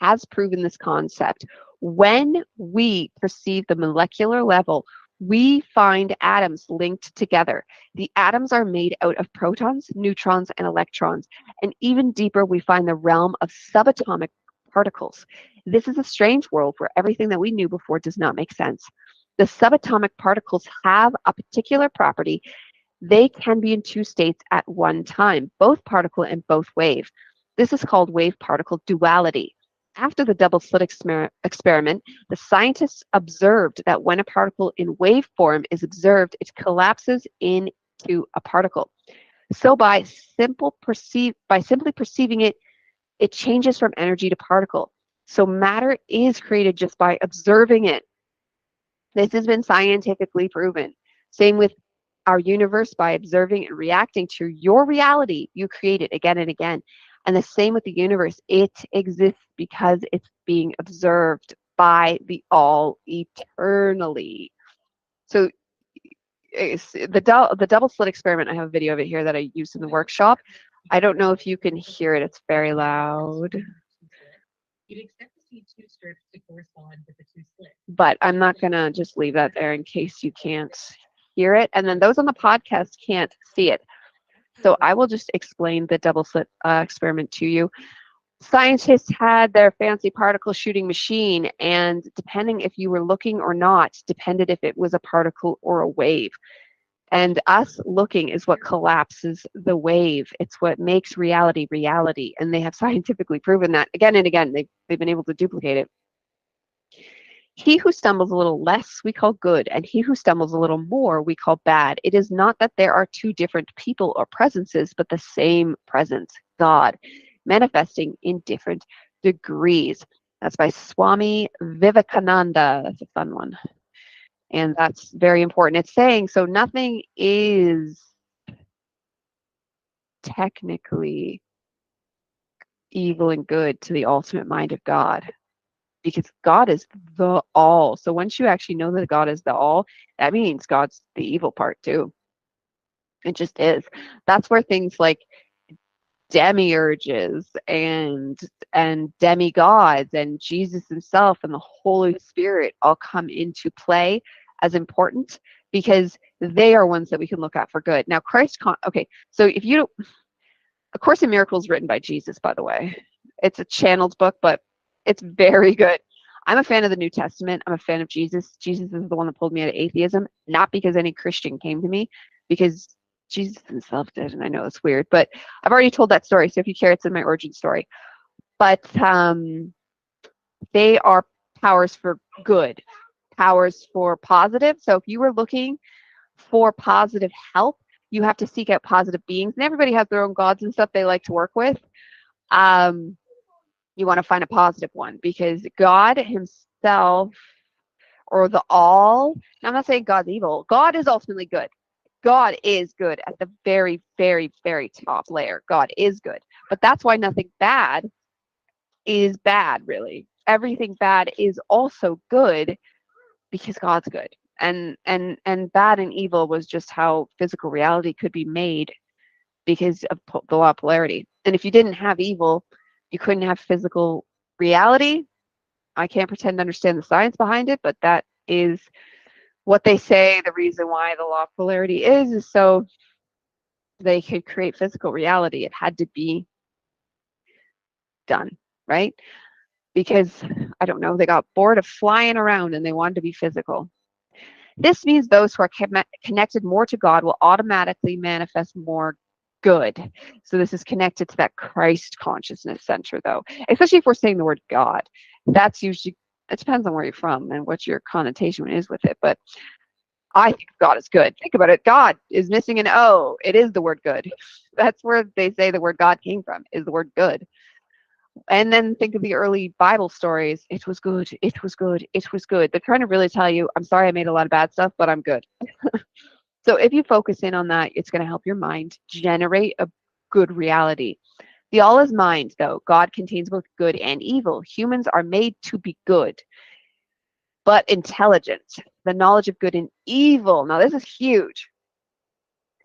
has proven this concept. When we perceive the molecular level, we find atoms linked together. The atoms are made out of protons, neutrons, and electrons. And even deeper, we find the realm of subatomic particles. This is a strange world where everything that we knew before does not make sense. The subatomic particles have a particular property. They can be in two states at one time, both particle and both wave. This is called wave particle duality. After the double slit exper experiment, the scientists observed that when a particle in wave form is observed, it collapses into a particle. So by simple perceive by simply perceiving it, it changes from energy to particle. So matter is created just by observing it. This has been scientifically proven. Same with our universe by observing and reacting to your reality, you create it again and again. And the same with the universe. It exists because it's being observed by the all eternally. So the, du- the double slit experiment, I have a video of it here that I used in the workshop. I don't know if you can hear it. It's very loud. You'd expect to see two strips to correspond with the two slits. But I'm not going to just leave that there in case you can't hear it. And then those on the podcast can't see it. So I will just explain the double slit uh, experiment to you. Scientists had their fancy particle shooting machine, and depending if you were looking or not, depended if it was a particle or a wave. And us looking is what collapses the wave. It's what makes reality reality. And they have scientifically proven that again and again. They've, they've been able to duplicate it. He who stumbles a little less we call good, and he who stumbles a little more we call bad. It is not that there are two different people or presences, but the same presence, God, manifesting in different degrees. That's by Swami Vivekananda. That's a fun one. And that's very important. It's saying so nothing is technically evil and good to the ultimate mind of God because God is the all. So once you actually know that God is the all, that means God's the evil part too. It just is. That's where things like demiurges and and demigods and Jesus himself and the Holy Spirit all come into play as important because they are ones that we can look at for good. Now Christ con- okay, so if you A Course in Miracles written by Jesus, by the way. It's a channeled book, but it's very good. I'm a fan of the New Testament. I'm a fan of Jesus. Jesus is the one that pulled me out of atheism, not because any Christian came to me, because Jesus himself did. And I know it's weird, but I've already told that story. So if you care, it's in my origin story. But um, they are powers for good, powers for positive. So if you were looking for positive help, you have to seek out positive beings. And everybody has their own gods and stuff they like to work with. Um, you want to find a positive one because God Himself or the all, I'm not saying God's evil, God is ultimately good. God is good at the very, very, very top layer. God is good. But that's why nothing bad is bad, really. Everything bad is also good because God's good. And and and bad and evil was just how physical reality could be made because of the law of polarity. And if you didn't have evil, you couldn't have physical reality. I can't pretend to understand the science behind it, but that is what they say the reason why the law of polarity is, is so they could create physical reality. It had to be done, right? Because, I don't know, they got bored of flying around and they wanted to be physical. This means those who are connected more to God will automatically manifest more good. So this is connected to that Christ consciousness center, though, especially if we're saying the word God. That's usually, it depends on where you're from and what your connotation is with it. But I think God is good. Think about it. God is missing an O. It is the word good. That's where they say the word God came from, is the word good. And then think of the early Bible stories. It was good. It was good. It was good. They're trying to really tell you, I'm sorry I made a lot of bad stuff, but I'm good. So if you focus in on that, it's going to help your mind generate a good reality. The all is mind, though. God contains both good and evil. Humans are made to be good, but intelligent. The knowledge of good and evil. Now, this is huge.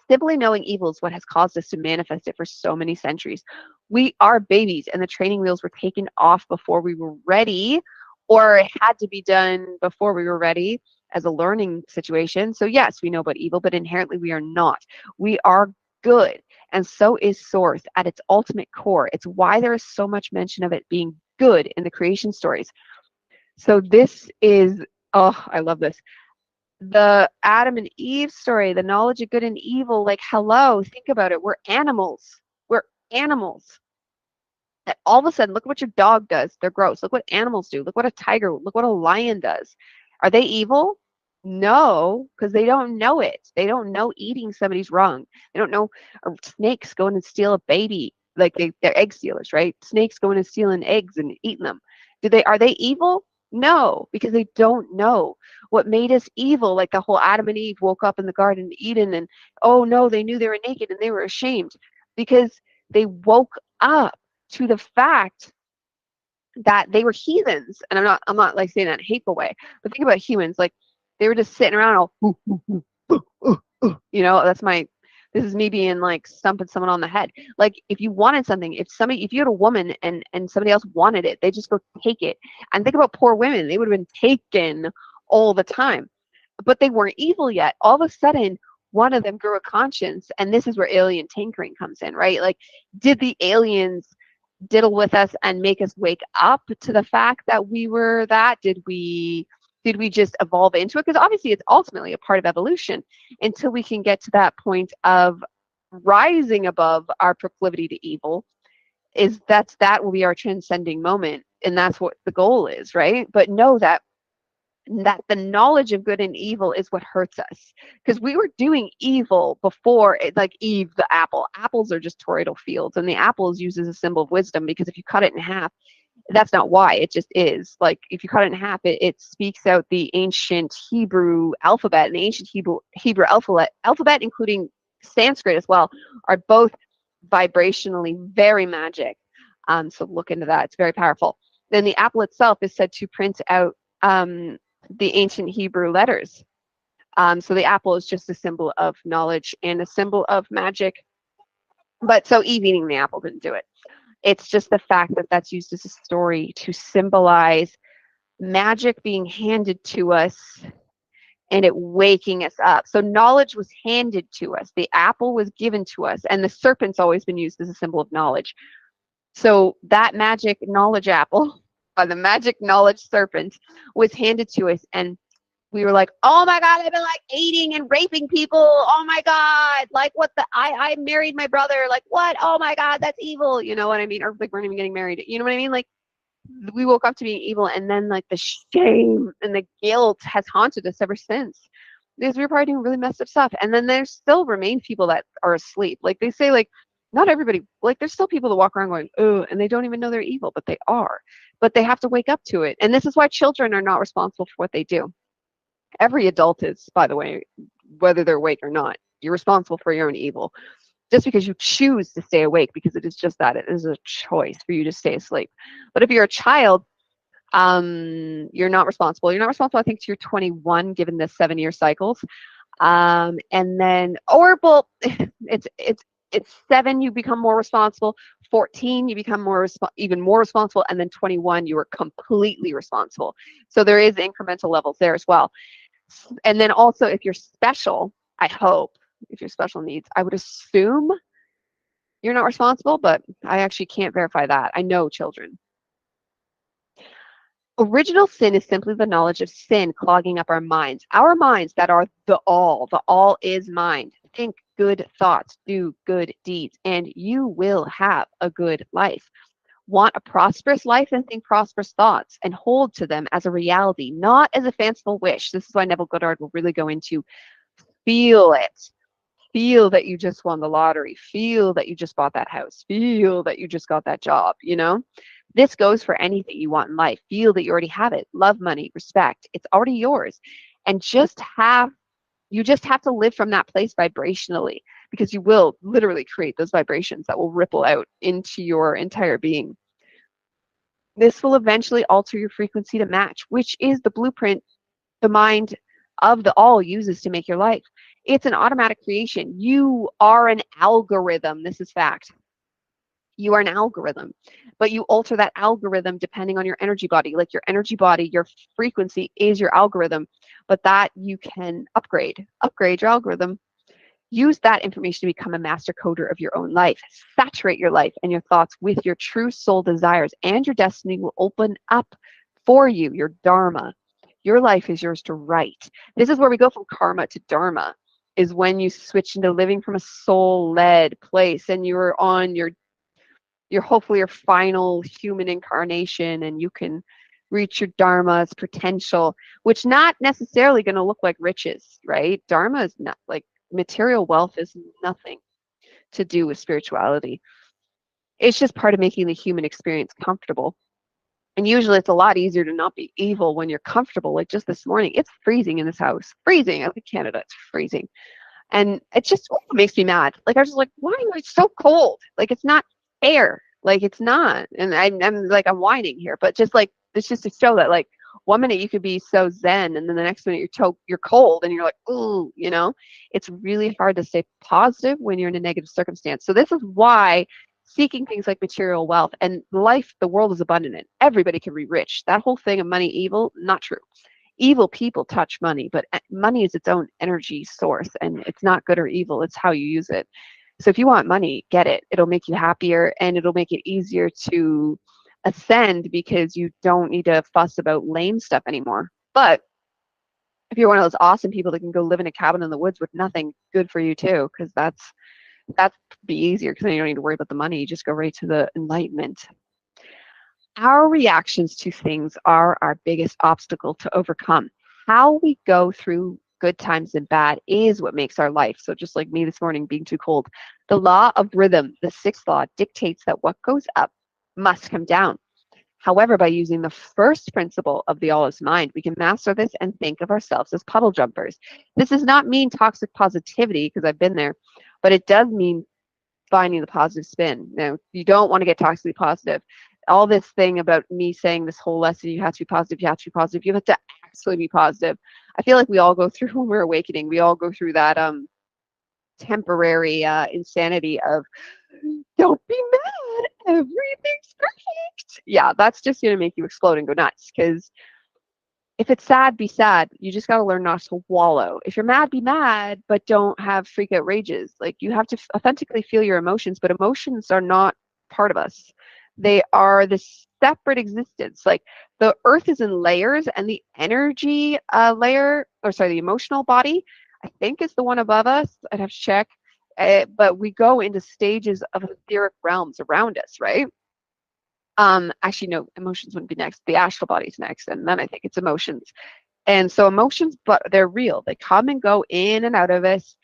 Simply knowing evil is what has caused us to manifest it for so many centuries. We are babies, and the training wheels were taken off before we were ready, or it had to be done before we were ready as a learning situation. So, yes, we know about evil, but inherently we are not. We are good. And so is Source at its ultimate core. It's why there is so much mention of it being good in the creation stories. So, this is, oh, I love this. The Adam and Eve story, the knowledge of good and evil, like, hello, think about it. We're animals. We're animals. And all of a sudden, look what your dog does. They're gross. Look what animals do. Look what a tiger, look what a lion does. Are they evil? No, because they don't know it. They don't know eating somebody's wrong. They don't know uh, snakes going and steal a baby, like they, they're egg stealers, right? Snakes going to steal and stealing eggs and eating them. Do they are they evil? No, because they don't know what made us evil. Like the whole Adam and Eve woke up in the Garden of Eden and oh no, they knew they were naked and they were ashamed because they woke up to the fact that they were heathens. And I'm not I'm not like saying that in a hateful way, but think about humans. Like they were just sitting around all you know, that's my this is me being like stumping someone on the head. Like if you wanted something, if somebody if you had a woman and and somebody else wanted it, they just go take it. And think about poor women, they would have been taken all the time. But they weren't evil yet. All of a sudden, one of them grew a conscience, and this is where alien tinkering comes in, right? Like, did the aliens diddle with us and make us wake up to the fact that we were that? Did we did we just evolve into it? Because obviously it's ultimately a part of evolution until we can get to that point of rising above our proclivity to evil is that's that will be our transcending moment and that's what the goal is right? But know that that the knowledge of good and evil is what hurts us. Because we were doing evil before it, like eve the apple. Apples are just toroidal fields and the apple is used as a symbol of wisdom because if you cut it in half that's not why it just is. Like if you cut it in half it, it speaks out the ancient hebrew alphabet and the ancient hebrew hebrew alphabet alphabet including sanskrit as well are both vibrationally very magic. Um, so look into that it's very powerful. Then the apple itself is said to print out um, the ancient hebrew letters. Um, so the apple is just a symbol of knowledge and a symbol of magic. But so eve eating the apple didn't do it it's just the fact that that's used as a story to symbolize magic being handed to us and it waking us up. So knowledge was handed to us. The apple was given to us, and the serpent's always been used as a symbol of knowledge. So that magic knowledge apple, by the magic knowledge serpent, was handed to us, and we were like, oh my God, I've been like aiding and raping people. Oh my God. Like what the, I, I married my brother. Like what? Oh my God, that's evil. You know what I mean? Or like we're not even getting married. You know what I mean? Like we woke up to being evil and then like the shame and the guilt has haunted us ever since because we were probably doing really messed up stuff. And then there still remain people that are asleep. Like they say, like, not everybody, like there's still people that walk around going, oh, and they don't even know they're evil, but they are. But they have to wake up to it. And this is why children are not responsible for what they do Every adult is, by the way, whether they're awake or not. You're responsible for your own evil. Just because you choose to stay awake, because it is just that, it is a choice for you to stay asleep. But if you're a child, um, you're not responsible. You're not responsible, I think, to your 21, given the seven year cycles. Um, and then, or well, it's it's it's seven, you become more responsible. 14, you become more even more responsible, and then 21, you are completely responsible. So there is incremental levels there as well. And then also, if you're special, I hope, if you're special needs, I would assume you're not responsible, but I actually can't verify that. I know children. Original sin is simply the knowledge of sin clogging up our minds. Our minds that are the all, the all is mind. Think good thoughts, do good deeds, and you will have a good life want a prosperous life and think prosperous thoughts and hold to them as a reality, not as a fanciful wish. This is why Neville Goddard will really go into feel it. Feel that you just won the lottery. Feel that you just bought that house. Feel that you just got that job, you know? This goes for anything you want in life. Feel that you already have it. Love money, respect. It's already yours. And just have you just have to live from that place vibrationally because you will literally create those vibrations that will ripple out into your entire being. This will eventually alter your frequency to match, which is the blueprint the mind of the all uses to make your life. It's an automatic creation. You are an algorithm. This is fact. You are an algorithm, but you alter that algorithm depending on your energy body. Like your energy body, your frequency is your algorithm, but that you can upgrade, upgrade your algorithm. Use that information to become a master coder of your own life. Saturate your life and your thoughts with your true soul desires, and your destiny will open up for you, your dharma. Your life is yours to write. This is where we go from karma to dharma is when you switch into living from a soul led place and you're on your your hopefully your final human incarnation and you can reach your dharma's potential which not necessarily going to look like riches right dharma is not like material wealth is nothing to do with spirituality it's just part of making the human experience comfortable and usually it's a lot easier to not be evil when you're comfortable. Like just this morning, it's freezing in this house. Freezing. I live in Canada, it's freezing. And it just oh, it makes me mad. Like I was just like, why am I so cold? Like it's not air. Like it's not. And I'm, I'm like, I'm whining here, but just like, it's just to show that like one minute you could be so zen and then the next minute you're you're cold and you're like, ooh, you know, it's really hard to stay positive when you're in a negative circumstance. So this is why seeking things like material wealth and life, the world is abundant and everybody can be rich. That whole thing of money evil, not true. Evil people touch money, but eh, money is its own energy source and it's not good or evil, it's how you use it. So if you want money, get it. It'll make you happier and it'll make it easier to ascend because you don't need to fuss about lame stuff anymore. But if you're one of those awesome people that can go live in a cabin in the woods with nothing, good for you too, because that's that's be easier because then you don't need to worry about the money. You just go right to the enlightenment. Our reactions to things are our biggest obstacle to overcome. How we go through good times and bad is what makes our life. So, just like me this morning being too cold, the law of rhythm, the sixth law, dictates that what goes up must come down. However, by using the first principle of the all is mind, we can master this and think of ourselves as puddle jumpers. This does not mean toxic positivity, because I've been there, but it does mean finding the positive spin. Now, you don't want to get toxically positive. All this thing about me saying this whole lesson, you have to be positive, you have to be positive, you have to actually be positive. I feel like we all go through when we're awakening, we all go through that um temporary uh, insanity of don't be mad, everything's perfect. Yeah, that's just gonna make you explode and go nuts because if it's sad, be sad. You just got to learn not to wallow. If you're mad, be mad, but don't have freak out rages. Like you have to authentically feel your emotions, but emotions are not part of us. They are this separate existence. Like the earth is in layers, and the energy uh, layer, or sorry, the emotional body, I think is the one above us. I'd have to check. Uh, but we go into stages of etheric realms around us, right? um actually no emotions wouldn't be next. The astral body's next and then i think it's emotions. And so emotions but they're real. They come and go in and out of us.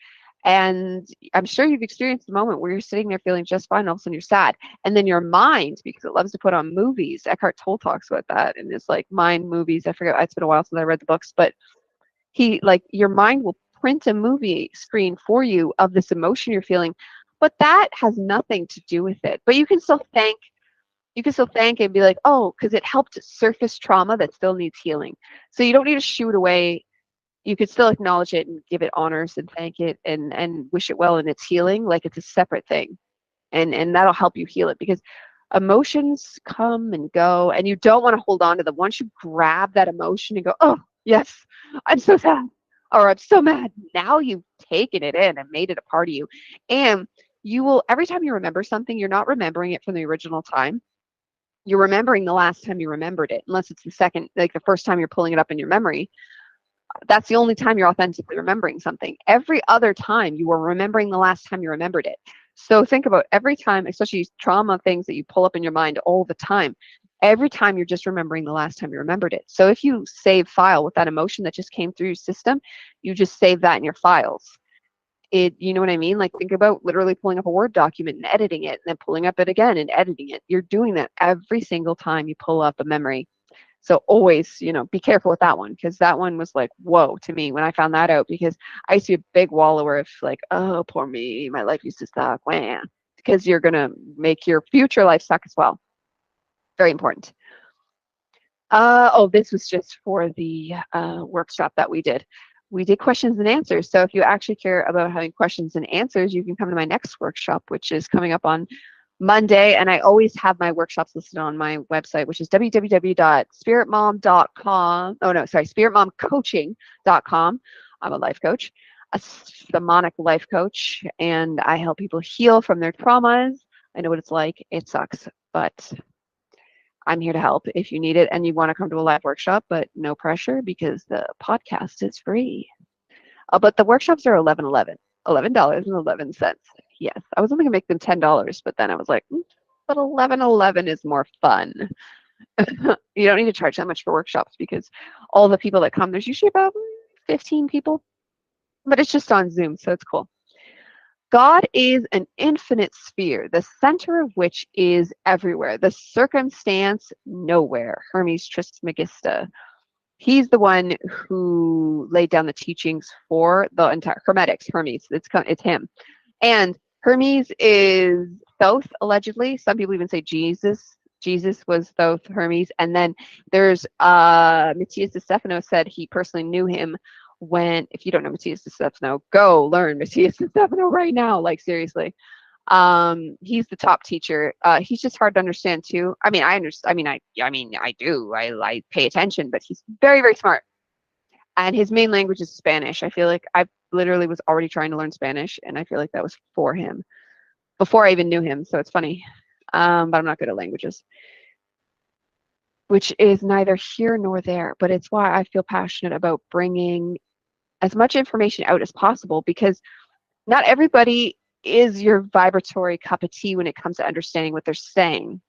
And i'm sure you've experienced the moment where you're sitting there feeling just fine all of a sudden you're sad. And then your mind because it loves to put on movies eckhart tolle talks about that and it's like mind movies. I forget it's been a while since i read the books but he like your mind will print a movie screen for you of this emotion you're feeling but that has nothing to do with it but you can still thank you can still thank and be like, oh, because it helped surface trauma that still needs healing. So you don't need to shoo it away. You could still acknowledge it and give it honors and thank it and and wish it well in its healing, like it's a separate thing, and and that'll help you heal it because emotions come and go, and you don't want to hold on to them. Once you grab that emotion and go, oh yes, I'm so sad, or I'm so mad. Now you've taken it in and made it a part of you, and you will every time you remember something, you're not remembering it from the original time you're remembering the last time you remembered it, unless it's the second, like the first time you're pulling it up in your memory. That's the only time you're authentically remembering something. Every other time you were remembering the last time you remembered it. So think about every time, especially trauma things that you pull up in your mind all the time. Every time you're just remembering the last time you remembered it. So if you save file with that emotion that just came through your system, you just save that in your files. It you know what i mean? Like think about literally pulling up a word document and editing it and then pulling up it again and editing it. You're doing that every single time you pull up a memory. So always you know be careful with that one because that one was like whoa to me when i found that out because i used to be a big wallower of like oh poor me my life used to suck. Because you're gonna make your future life suck as well very important uh, oh, this was just for the uh, workshop that we did we did questions and answers. So if you actually care about having questions and answers, you can come to my next workshop, which is coming up on Monday, and I always have my workshops listed on my website, which is www.spiritmom.com. Oh no, sorry, spiritmomcoaching.com. I'm a life coach, a shamanic life coach, and I help people heal from their traumas. I know what it's like. It sucks, but I'm here to help if you need it and you want to come to a live workshop, but no pressure because the podcast is free. Uh, but the workshops are 11 11 $11.11. Yes, I was only gonna make them $10, but then I was like, mm, but 11 11 is more fun. you don't need to charge that much for workshops because all the people that come, there's usually about 15 people, but it's just on Zoom, so it's cool. God is an infinite sphere, the center of which is everywhere, the circumstance nowhere. Hermes Trismegisto. He's the one who laid down the teachings for the entire Hermetics. Hermes, it's it's him, and Hermes is Thoth allegedly. Some people even say Jesus. Jesus was Thoth Hermes, and then there's uh Matias de Stefano said he personally knew him when if you don't know Matias de Stefano, go learn Matias de Stefano right now. Like seriously. Um, he's the top teacher. Uh, he's just hard to understand too. I mean, I understand. I mean, I, I mean, I do. I, I pay attention, but he's very, very smart. And his main language is Spanish. I feel like I literally was already trying to learn Spanish, and I feel like that was for him before I even knew him. So it's funny. Um, but I'm not good at languages which is neither here nor there, but it's why I feel passionate about bringing as much information out as possible because not everybody is your vibratory cup of tea when it comes to understanding what they're saying.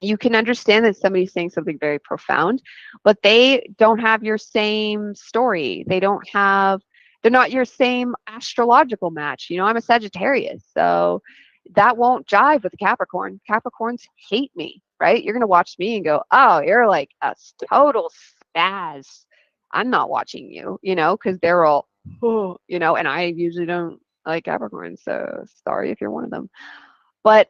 You can understand that somebody's saying something very profound, but they don't have your same story. They don't have, they're not your same astrological match. You know, I'm a Sagittarius, so that won't jive with Capricorn. Capricorns hate me, right? You're going to watch me and go, oh, you're like a total spaz I'm not watching you, you know, because they're all, oh, you know, and I usually don't like Capricorn, so sorry if you're one of them. But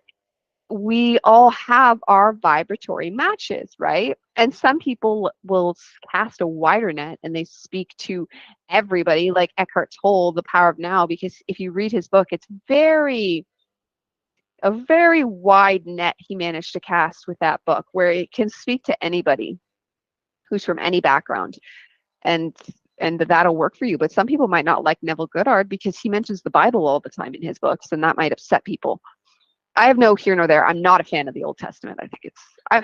we all have our vibratory matches, right? And some people will cast a wider net and they speak to everybody, like Eckhart Tolle, The Power of Now, because if you read his book, it's very a very wide net he managed to cast with that book where it can speak to anybody who's from any background and and that'll work for you. But some people might not like Neville Goddard because he mentions the Bible all the time in his books, and that might upset people. I have no here nor there. I'm not a fan of the Old Testament. I think it's I.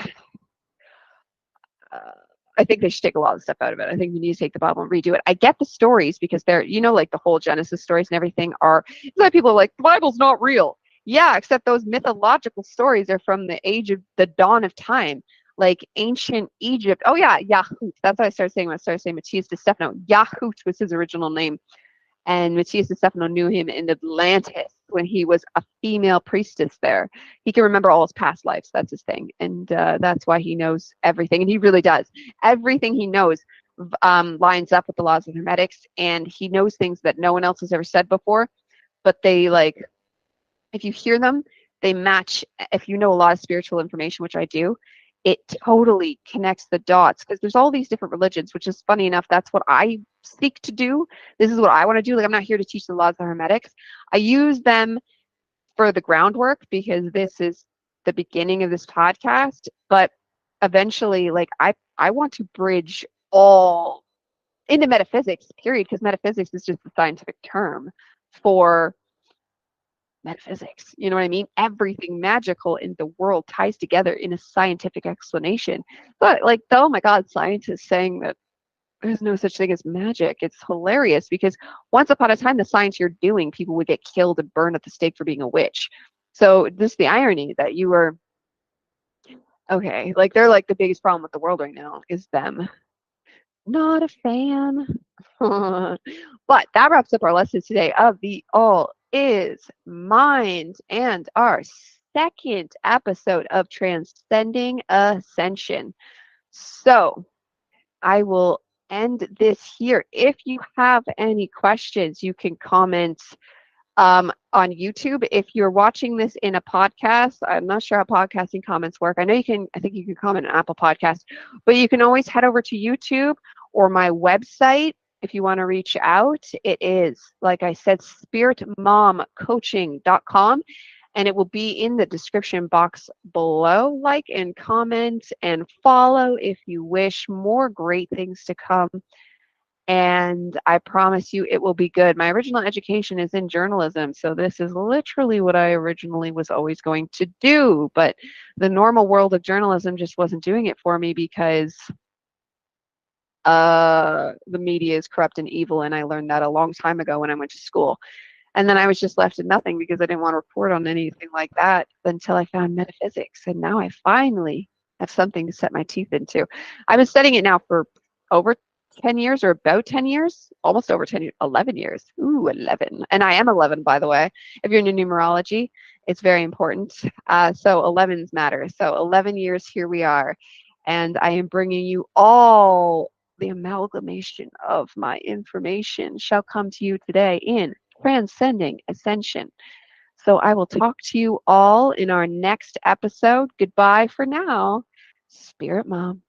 Uh, I think they should take a lot of stuff out of it. I think we need to take the Bible and redo it. I get the stories because they're, you know, like the whole Genesis stories and everything are. Like people are like the Bible's not real. Yeah, except those mythological stories are from the age of the dawn of time like ancient Egypt. Oh yeah, Yahut. That's what I started saying when I started saying Matias de Stefano. Yahut was his original name. And Matias de Stefano knew him in Atlantis when he was a female priestess there. He can remember all his past lives. That's his thing. And uh, that's why he knows everything. And he really does. Everything he knows um, lines up with the laws of hermetics. And he knows things that no one else has ever said before. But they like, if you hear them, they match. If you know a lot of spiritual information, which I do, it totally connects the dots because there's all these different religions, which is funny enough. That's what I seek to do. This is what I want to do. Like, I'm not here to teach the laws of hermetics. I use them for the groundwork because this is the beginning of this podcast. But eventually, like, I, I want to bridge all into metaphysics, period, because metaphysics is just a scientific term for metaphysics. You know what I mean? Everything magical in the world ties together in a scientific explanation. But like, oh my God, scientists saying that there's no such thing as magic. It's hilarious because once upon a time, the science you're doing, people would get killed and burned at the stake for being a witch. So this the irony that you were okay. Like they're like the biggest problem with the world right now is them. Not a fan. but that wraps up our lesson today of the all is mind and our second episode of Transcending Ascension. So I will end this here. If you have any questions, you can comment um, on YouTube. If you're watching this in a podcast, I'm not sure how podcasting comments work. I know you can, I think you can comment on Apple Podcast, but you can always head over to YouTube or my website if you want to reach out, it is, like I said, spiritmomcoaching.com. and it will be in the description box below. Like and comment and follow if you wish more great things to come. And I promise you it will be good. My original education is in journalism, so this is literally what I originally was always going to do. But the normal world of journalism just wasn't doing it for me because uh, the media is corrupt and evil, and I learned that a long time ago when I went to school. And then I was just left with nothing because I didn't want to report on anything like that until I found metaphysics. And now I finally have something to set my teeth into. I've been studying it now for over 10 years or about 10 years, almost over 10 years, 11 years. Ooh, 11. And I am 11, by the way. If you're into numerology, it's very important. Uh, so 11s matter. So 11 years, here we are. And I am bringing you all the amalgamation of my information shall come to you today in transcending ascension. So I will talk to you all in our next episode. Goodbye for now, Spirit Mom.